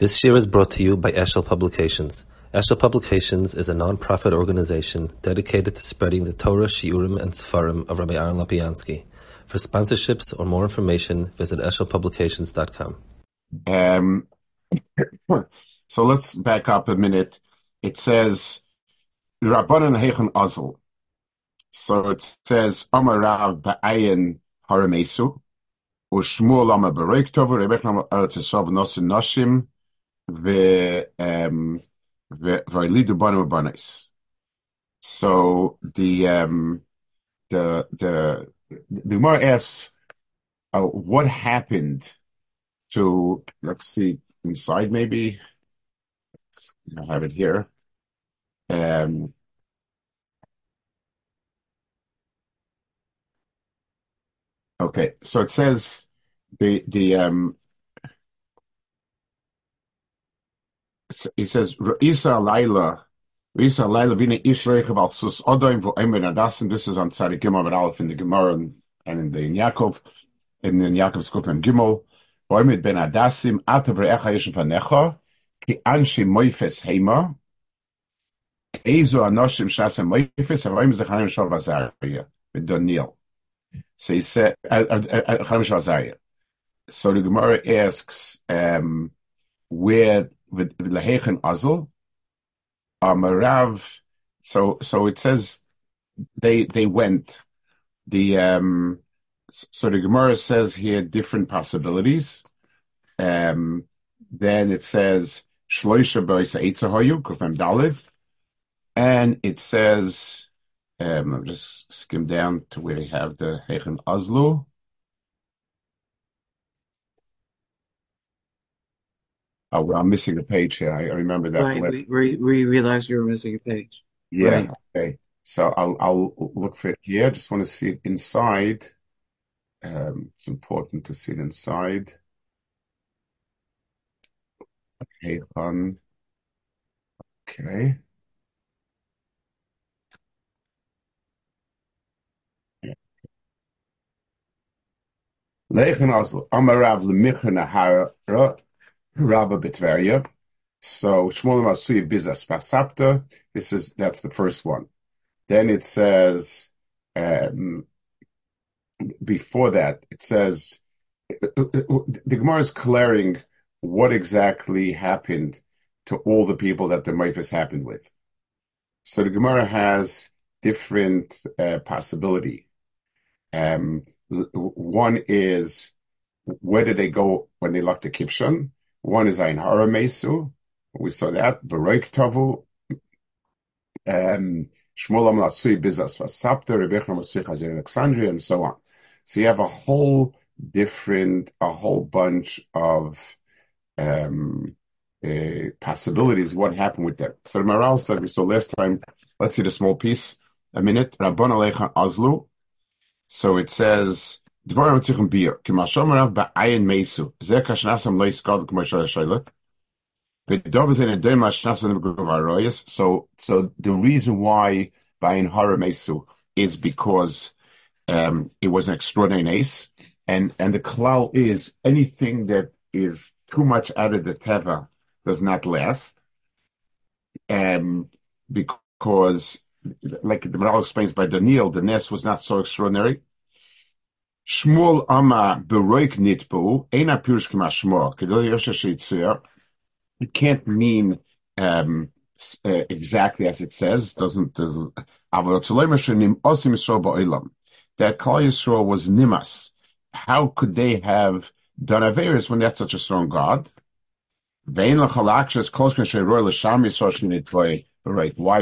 This year is brought to you by Eshel Publications. Eshel Publications is a non-profit organization dedicated to spreading the Torah, Shiurim, and Sefarim of Rabbi Aaron Lapiansky. For sponsorships or more information, visit eshelpublications.com. Um, so let's back up a minute. It says, Rabbanan Heichen Azel. So it says, Amarav Ba'ayin Haramesu, Ushmuel Amar Bareik Tovu, Rebech Nosin Noshim, so the um, the the the Gemara asks, uh, what happened to let's see inside maybe I have it here. Um, okay, so it says the the um, he says, Isa Laila, Isa Laila Vina Ishreich al Sus Odoim Vo'emer Nadasim. This is on Tzadik Gimel but Aleph in the Gemara and, and in the in Yaakov, and in Yaakov's Kufman Gimel. Vo'emer Ben Adasim Ata Bre'echa Yeshim Panecha Ki Anshi Moifes Heima Ezo Anoshim Shasem Moifes Avoim Zechanim Shal Vazaria with Daniel. So he said, uh, uh, uh, so the Gemara asks um, where with lehechen azel. Amarav. So so it says they they went. The um so the Gemara says here different possibilities. Um then it says Shloisha Kufem. And it says um, I'll just skim down to where they have the Hechen Azlu. Oh, I'm missing a page here. I, remember that. Right, we, we, we realized you were missing a page. Yeah. Right. Okay. So I'll I'll look for it here. I just want to see it inside. Um, it's important to see it inside. Okay. Okay. Leichen als Amarav lemichana hara Rabba Bitveria. So Shmuel Masuya Bizas Pasapta. This is that's the first one. Then it says um, before that it says the Gemara is clearing what exactly happened to all the people that the Maifis happened with. So the Gemara has different uh, possibility. Um, one is where did they go when they left the Kivshan? One is Ein Haramesu. We saw that. Baroik Tavu. Um, Lasui Bizas Vasapta, Rebecca Masui Chazir Alexandria, and so on. So you have a whole different, a whole bunch of um, uh, possibilities. What happened with them? So the Maral said we saw last time. Let's see the small piece. A minute. Rabbon Alecha Azlu. So it says Ba'ayin. Zeh kashnasam So, so the reason why ba'ayin hara is because um, it was an extraordinary ace. And, and the klal is anything that is too much out of the teva does not last. Um, because like the Maral explains by Daniel, the nest was not so extraordinary. Shmuel Nitbu, Yosha It can't mean um, uh, exactly as it says, doesn't, doesn't that Klal Yisrael was Nimas. How could they have done Averis when that's such a strong God? Why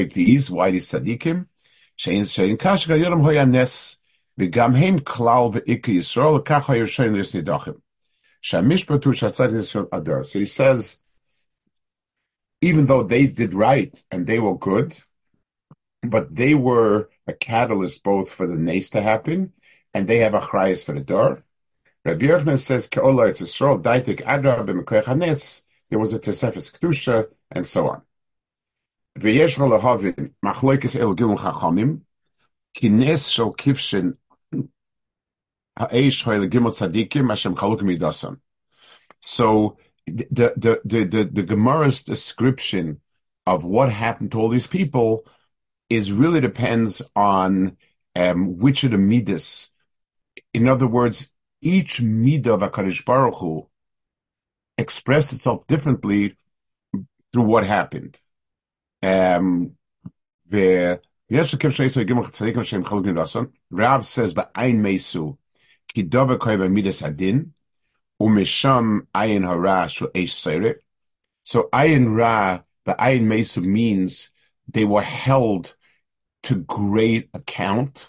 these? Why these tzaddikim? Shein shein kash gayoram hoya nes וגם הם כלל ואיקי ישראל, ככה ירשן לסנידחים. שהמשפט הוא שהצד ישראל אדר. So he says, even though they did right and they were good, but they were a catalyst both for the nace to happen, and they have a chrayas for the door. Rabbi Yochanan says, Ke'ola it's Yisrael, daitik adra b'mekoyach hanes, there was a tesefes kedusha, and so on. V'yesh lahavin, machloikis el gilum chachamim, kines shel kivshin so the, the, the, the, the Gemara's description of what happened to all these people is really depends on um, which of the midas. In other words, each midah of Hakadosh Baruch Hu expressed itself differently through what happened. Um, the Rav says, "Ba'ain mesu ayin hara So ayin ra ba'ayin mesu means they were held to great account.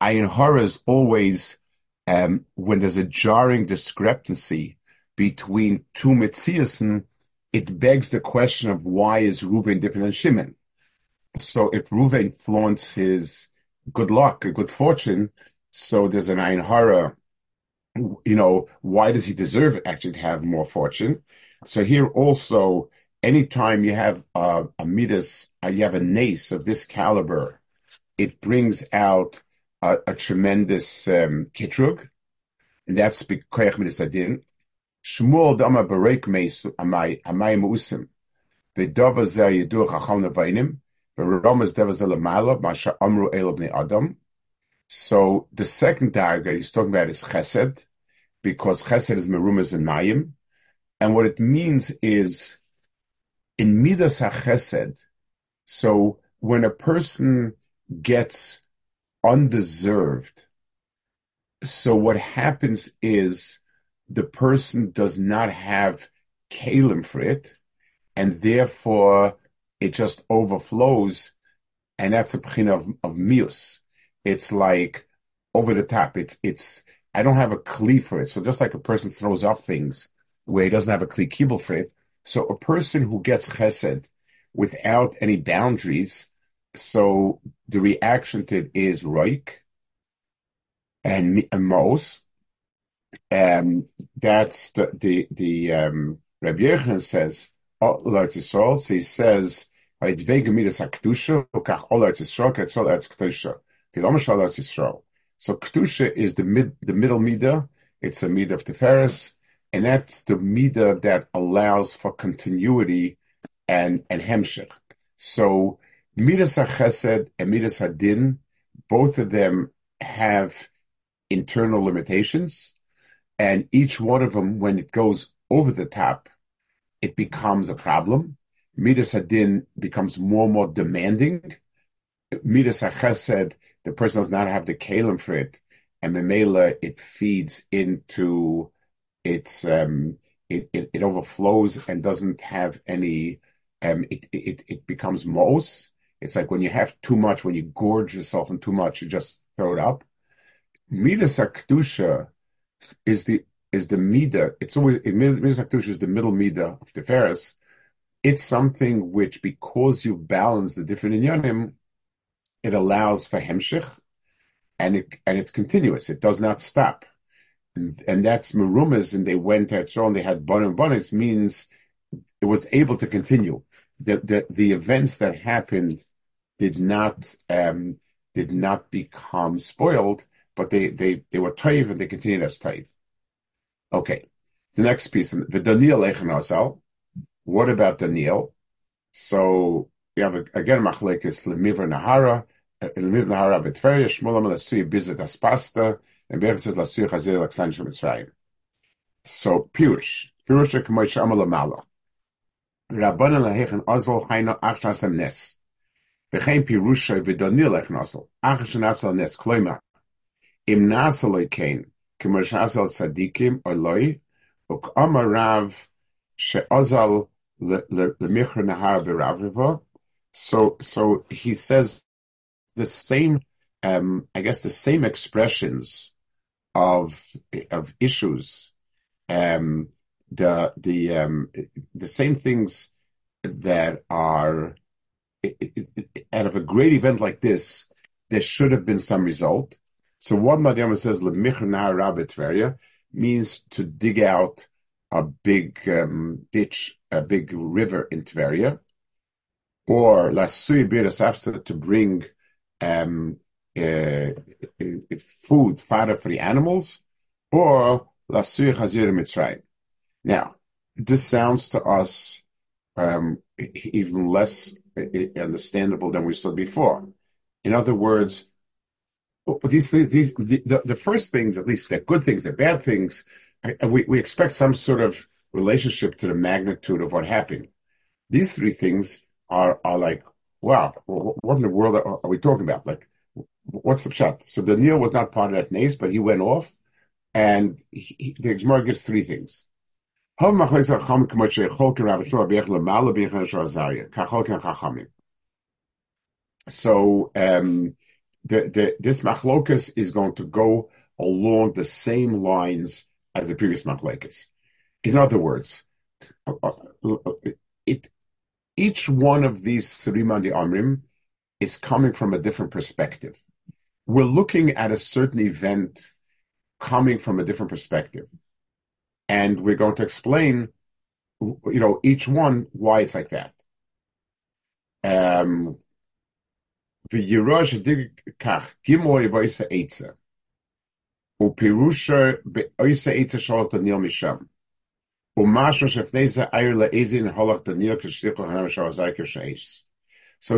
Ayin hara is always um, when there's a jarring discrepancy between two mitziasen, it begs the question of why is Reuven different than Shimon? So if Reuven flaunts his good luck, good fortune, so there's an Ein Hara, you know, why does he deserve actually to have more fortune? So here also, anytime you have a, midas, uh, you have a nace of this caliber, it brings out a, a tremendous um, kitrug, and that's koyach midas adin. Shmuel dama berek meisu amai amai musim. V'dova zeh lemala masha amru adam. So the second darga he's talking about is chesed, because chesed is merumas and mayim, and what it means is in midas chesed. So when a person gets undeserved. So what happens is the person does not have kalim for it, and therefore it just overflows, and that's a pchin of, of mius. It's like over the top. It's it's I don't have a kli for it. So just like a person throws up things where he doesn't have a kli kibble for it, so a person who gets chesed without any boundaries so the reaction to it is Reich and, and Mos. Um, that's the the the um, Rabbi Yochanan says all Eretz Yisrael. So he says Vayidvei Gemidas Hakdusha Lokach All Eretz Yisrael Ketzol Eretz Kedusha. So Kedusha is the mid the middle midah. It's a midah of Tiferes, and that's the midah that allows for continuity and and hemshech. So Midas HaChesed and Midas HaDin, both of them have internal limitations, and each one of them, when it goes over the top, it becomes a problem. Midas HaDin becomes more and more demanding. Midas HaChesed, the person does not have the kalim for it, and Memela, it feeds into its, um, it, it, it overflows and doesn't have any, um, it, it, it becomes mos, it's like when you have too much, when you gorge yourself in too much, you just throw it up. Midas Akdusha is the is the mida. It's always Midas Akdusha is the middle mida of the Ferris. It's something which, because you've balanced the different inyanim, it allows for hemshich, and it and it's continuous. It does not stop, and, and that's merumas. And they went so and they had bon and means it was able to continue the, the, the events that happened did not um, did not become spoiled, but they they they were taiv and they continued as taiv. Okay, the next piece, the Daniel Echanazal. What about Daniel? So we have again machlekes lemiver nahara, nahara shmulam lasui bizet aspasta, and chazir laksan shemitzrayim. So pirush, pirush k'moy shamal lamalo. Rabbanan lahechen azal haino achnas nes. V'chein pirusha v'donil echnasel. Achas shenasel nes kloima. Im nasel oikein, k'mor shenasel tzadikim oloi, uk amarav she'ozal lemichra nahar b'ravrivo. So, so he says the same, um, I guess the same expressions of, of issues, um, the the um, the same things that are out of a great event like this, there should have been some result. So what Madhyama says Tveria means to dig out a big um, ditch, a big river in Tveria, or Lasui Bir to bring um, uh, food, fodder for the animals, or Lasui Chazir Mitzrayim. Now, this sounds to us um, even less understandable than we saw before. In other words, these these the, the first things, at least they're good things, they're bad things. We we expect some sort of relationship to the magnitude of what happened. These three things are are like, wow, what in the world are, we talking about? Like, what's the shot? So Daniel was not part of that nace, but he went off, and he, the Gemara gives three things. So um, the, the, this machlokas is going to go along the same lines as the previous machlokas. In other words, uh, uh, it, each one of these three Mandi Amrim is coming from a different perspective. We're looking at a certain event coming from a different perspective and we're going to explain, you know, each one why it's like that. Um, So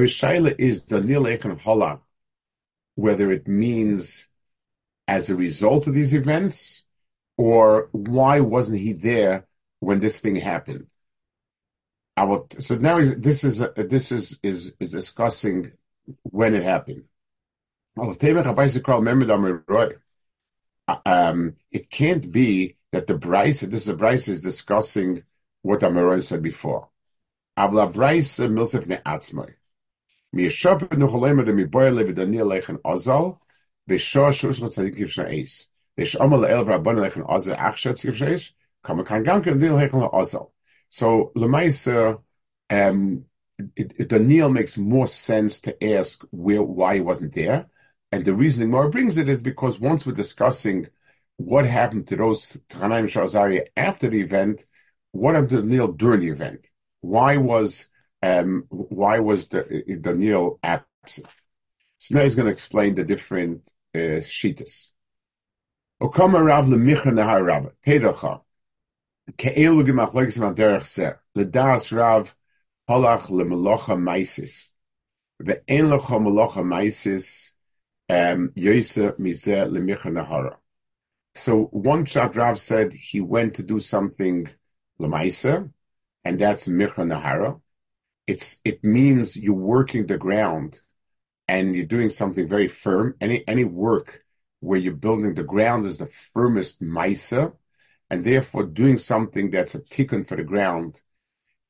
his shaila is Daniel Echan Holach, whether it means as a result of these events or why wasn't he there when this thing happened? Will, so now this is this is is is discussing when it happened. Um, it can't be that the Bryce, this is a Bryce is discussing what Amiron said before. Avla Bryce milsef ne'atzmai. Mi yeshop nucholema de mi boy levi Daniel lechen ozal, b'shor shush tzadikim sha'es. So Lemaisa, um, Daniel makes more sense to ask where why he wasn't there, and the reasoning more brings it is because once we're discussing what happened to those Tanaim Shazari after the event, what happened to Daniel during the event? Why was um, why was the, Daniel absent? So now he's going to explain the different uh, shitas. Okama Rav lemicha nahar Rav tedacha ke'elu gemachloikis van derech se ledas Rav halach lemelocha maisis ve'en locha melocha maisis um, yoisa mizeh lemicha nahara. So one shot Rav said he went to do something lemaisa, and that's micha nahara. It's it means you're working the ground and you're doing something very firm. Any any work where you're building the ground is the firmest maisa, and therefore doing something that's a tikkun for the ground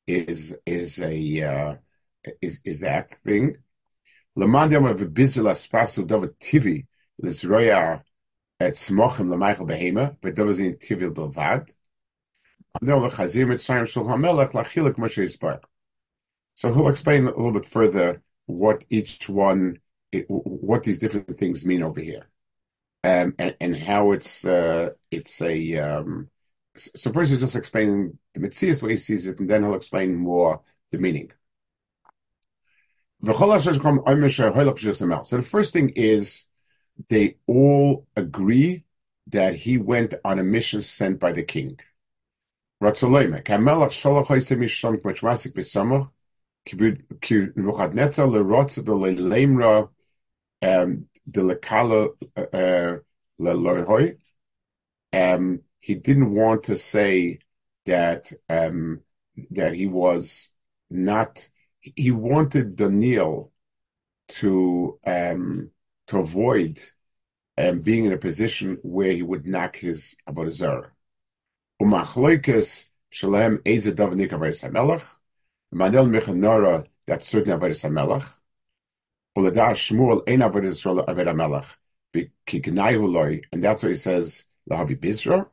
is is a uh, is is that thing. Lamandam of a spasu davat tivi smochim behema, but in tivi belvad. So he'll explain a little bit further what each one, what these different things mean over here um, and, and, how it's uh, it's a um, so first he's just explaining the Mitzias way he sees it, and then he'll explain more the meaning. So the first thing is they all agree that he went on a mission sent by the king. Um, lekala lelohoi. Um, he didn't want to say that um, that he was not. He wanted Daniel to um, to avoid um, being in a position where he would knock his abodah Umachloikes shalem eze davnik avaris hamelach. Manel mechanora certain avaris hamelach. Ulada Shmuel ein avodah Yisrael aved hamelach and that's what he says lahavi bizra.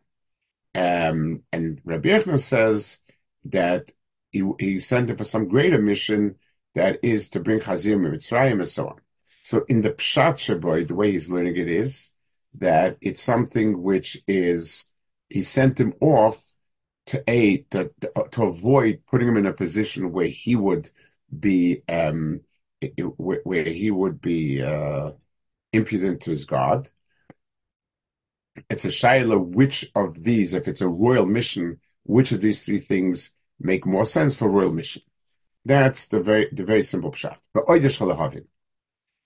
Um, and Rabbi Yechon says that he, he sent him for some greater mission that is to bring Chazir Mitzrayim and so on. So in the Pshat Shaboy, the way he's learning it is that it's something which is he sent him off to aid to, to avoid putting him in a position where he would be um, where he would be uh, impudent to his God. It's a shaila which of these, if it's a royal mission, which of these three things make more sense for royal mission. That's the very the very simple pshat. But.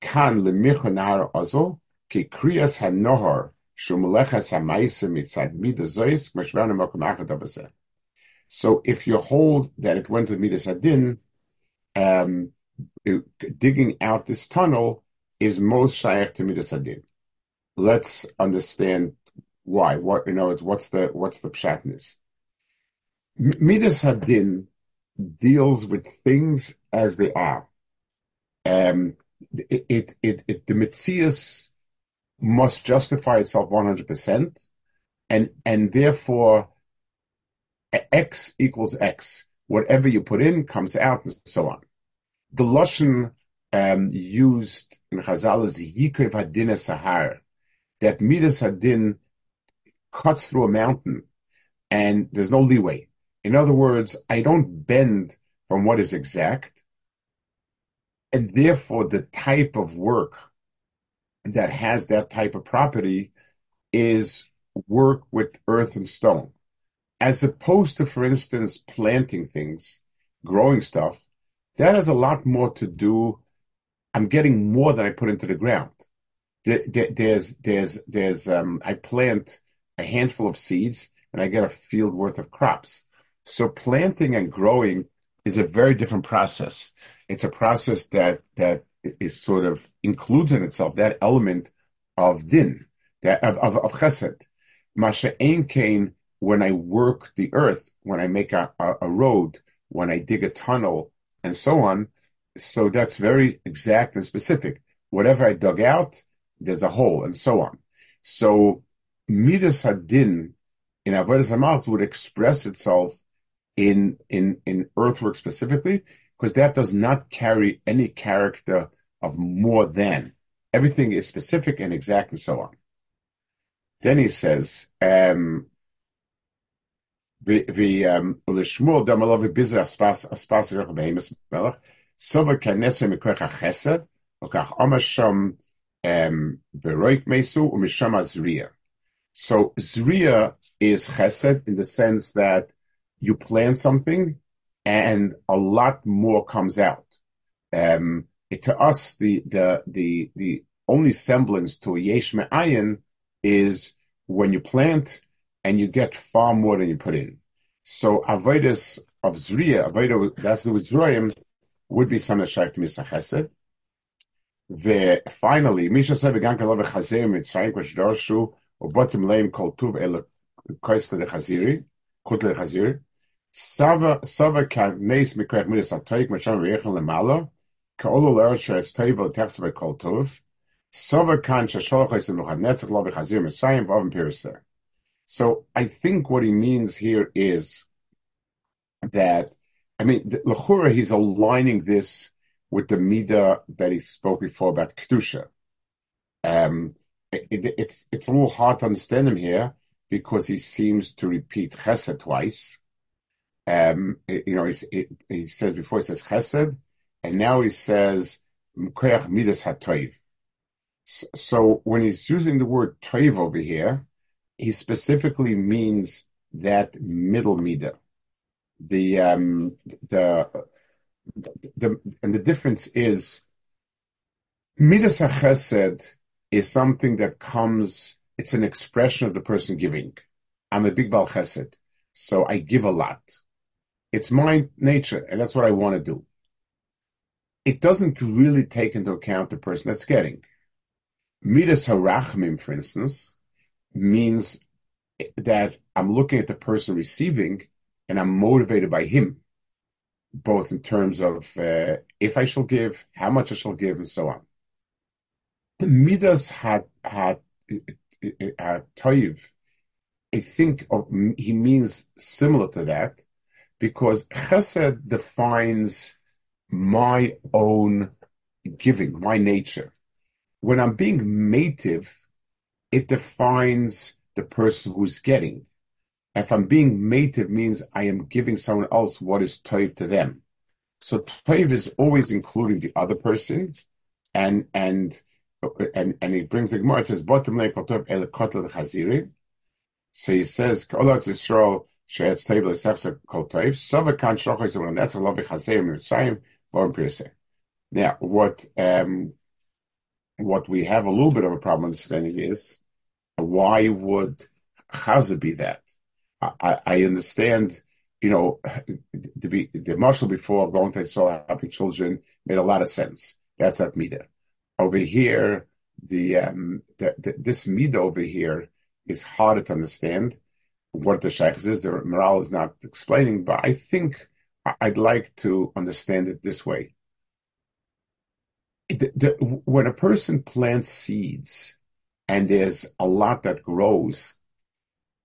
Kan ozol ki kriyas hamaisa mitzad achad So if you hold that it went to Midas Adin, um, digging out this tunnel is most shaykh to Midas Adin. Let's understand why. What you know, it's what's the what's the pshatness. Midas Hadin deals with things as they are. Um, it, it, it, it the Mitzias must justify itself 100%, and, and therefore X equals X. Whatever you put in comes out, and so on. The Lashon um, used in Chazal is Yikev Hadin Sahar, that Midas Hadin cuts through a mountain and there's no leeway. In other words, I don't bend from what is exact, and therefore the type of work that has that type of property is work with earth and stone. As opposed to, for instance, planting things, growing stuff, that has a lot more to do. I'm getting more than I put into the ground. There's, there's, there's, um, I plant a handful of seeds and I get a field worth of crops. So planting and growing is a very different process. It's a process that, that is sort of includes in itself that element of din, that of, of, of chesed. Masha ein kain, when I work the earth, when I make a, a, a road, when I dig a tunnel, and so on. So that's very exact and specific. Whatever I dug out, there's a hole, and so on. So Midas Hadin in Avodah Hamas would express itself in in in earthwork specifically, because that does not carry any character of more than. Everything is specific and exact, and so on. Then he says, um, um, um so Zriya is chesed in the sense that you plant something and a lot more comes out. Um, it, to us, the, the, the, the only semblance to a yesh me'ayin is when you plant and you get far more than you put in. So avodas of zriya, avodah that's the zroyim, would be some shaykh to misa chesed. Ve finally, misha said began kalav chazer mitzrayim kosh darshu or bottom lame called tuv el koista de chaziri, kutle chaziri. So I think what he means here is that, I mean, Lachura, he's aligning this with the Mida that he spoke before about Kedusha. Um, it, it, it's, it's a little hard to understand him here because he seems to repeat Chesed twice. Um, you know, he, he says before he says Chesed, and now he says Mkoyach Midas HaToiv. So when he's using the word Toiv over here, he specifically means that middle midah. The um, the the and the difference is midas chesed is something that comes. It's an expression of the person giving. I'm a big bal chesed, so I give a lot. It's my nature, and that's what I want to do. It doesn't really take into account the person that's getting. Midas harachmim, for instance, means that I'm looking at the person receiving and I'm motivated by him, both in terms of uh, if I shall give, how much I shall give, and so on. The Midas had had toiv I think of, he means similar to that because chesed defines my own giving, my nature. When I'm being mative, it defines the person who's getting. If I'm being mative means I am giving someone else what is toiv to them. So toiv is always including the other person, and and and and he brings the Gemara. It says bottom lekotov el chaziri. So he says kolat Yisrael she'etz table sefsa kol toiv sova kan shlochos and that's a lovely chazerim mitzrayim born pirse. Now what um what we have a little bit of a problem understanding is why would chazer be that? I, I understand, you know, to be the marshal before going to Israel having children made a lot of sense. That's that midah. Over here, the, um, the, the this midah over here is harder to understand. What the shaykhs is, the morale is not explaining, but I think I'd like to understand it this way. The, the, when a person plants seeds and there's a lot that grows,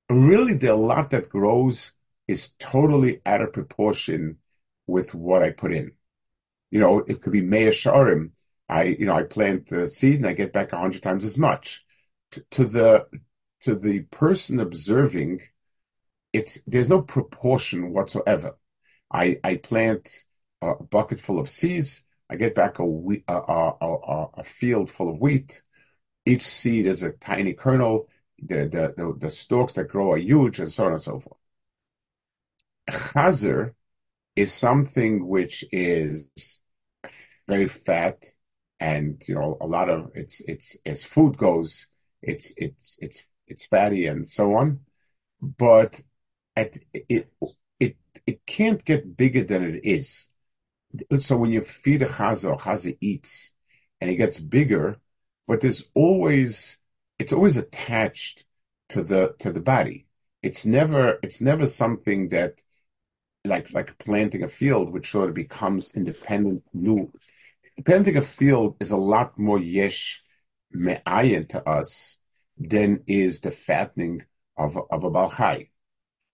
really the lot that grows is totally out of proportion with what I put in. You know, it could be Mea Sharim. I, you know, I plant the seed and I get back a hundred times as much. To the to the person observing, it's there's no proportion whatsoever. I I plant a bucket full of seeds. I get back a, wheat, a, a, a, field full of wheat. Each seed is a tiny kernel the, the, the, the stalks that grow are huge and so on and so forth. Chazer is something which is very fat and you know a lot of it's it's as food goes it's it's it's it's fatty and so on but it it it can't get bigger than it is so when you feed a chazer chazer eats and it gets bigger but there's always it's always attached to the to the body. It's never it's never something that like like planting a field, which sort of becomes independent new. Planting a field is a lot more yesh me'ayin to us than is the fattening of of a balchai.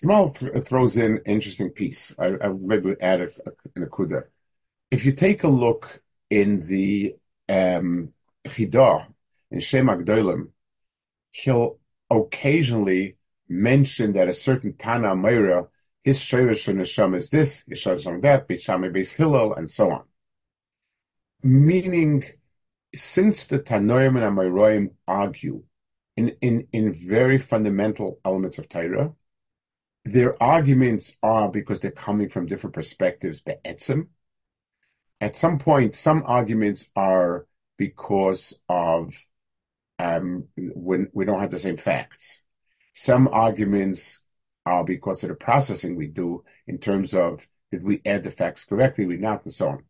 Jamal th- throws in interesting piece. I, I maybe add a, a, a kuda. If you take a look in the um, Chidah, in Shem Agdolim, he'll occasionally mention that a certain Tana Meira, his Shirish and Neshama is this, his Shirish on that, Bishame Beis Hillel, and so on. Meaning, since the Tanoim and Amoraim argue in, in, in very fundamental elements of Torah, their arguments are because they're coming from different perspectives, be'etzim. At some point, some arguments are because of um, when we don't have the same facts. Some arguments are because of the processing we do in terms of did we add the facts correctly, we not, and so on.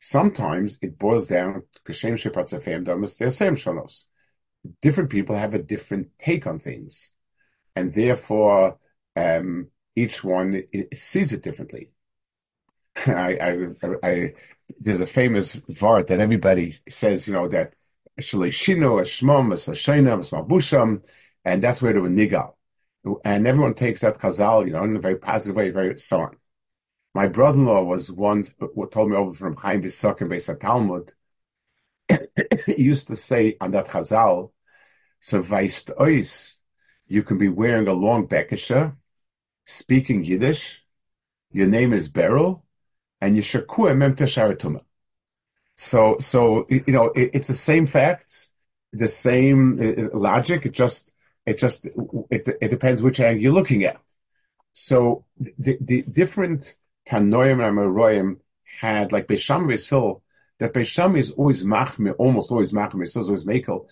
Sometimes it boils down to. Different people have a different take on things, and therefore um, each one sees it differently. I, I, I, there's a famous vart that everybody says, you know, that Shalishino, Ashmom, Sashena, Busham, and that's where they were nigal. And everyone takes that chazal, you know, in a very positive way, very so on. My brother-in-law was one told me over from Chaim Bisok and Beis Talmud. he used to say on that chazal, so weist ois, you can be wearing a long bekisha, speaking Yiddish, your name is Beryl, and you shakua mem tesharatuma. So, so you know, it, it's the same facts, the same uh, logic. It just it just it, it depends which angle you're looking at. So the, the different Tanoim and Amoraim had like Beisham Hill, that Beisham is always machme, almost always machme, is always makel.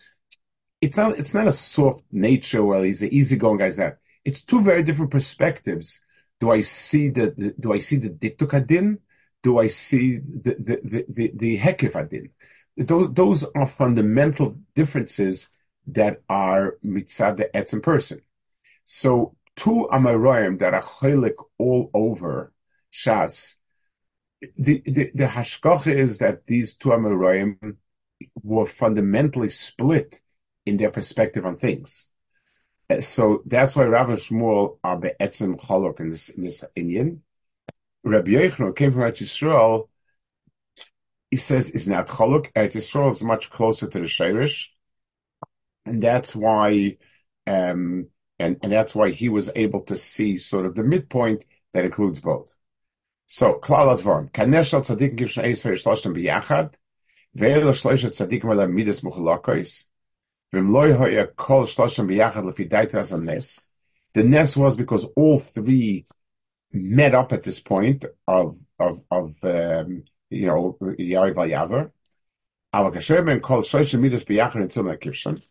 It's not it's not a soft nature where he's an easygoing guy. That it's two very different perspectives Do I see the, do I see the diktuk adin? Do I see the the the the, the? Those, those are fundamental differences that are mitzad the etzim person. So two amaroyim that are chaylik all over Shas. The the, the is that these two amaroyim were fundamentally split in their perspective on things. So that's why Rav and Shmuel are be'etzim chalok in this in this Indian. Rabbi Yochanan came from Eretz Yisrael. He says it's not chaluk. Eretz Yisrael is much closer to the Shirish, and that's why, um, and and that's why he was able to see sort of the midpoint that includes both. So klal advarim kaneshal tzadikim givshna eisver shloshtem biyachad ve'el shloshet tzadikim ala midas muchalakos the ness was because all three met up at this point of of of um, you know Yari Yaver. Aber kashem kol shlosh midas biyachad until mekivshon.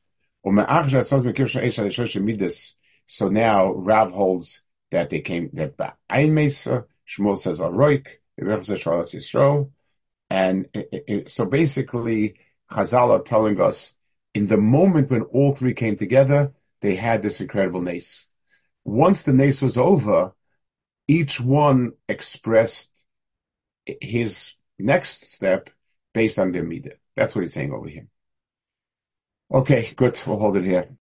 Ume'ach shetzaz eish al midas. So now Rav holds that they came that by Ein Mesa. Shmuel says Aroik. Rebbe says Charlotte Yisrael. And it, it, so basically, Chazal are telling us in the moment when all three came together, they had this incredible nace. Once the nace was over, each one expressed his next step based on their midah. That's what he's saying over here. Okay, good. We'll hold it here.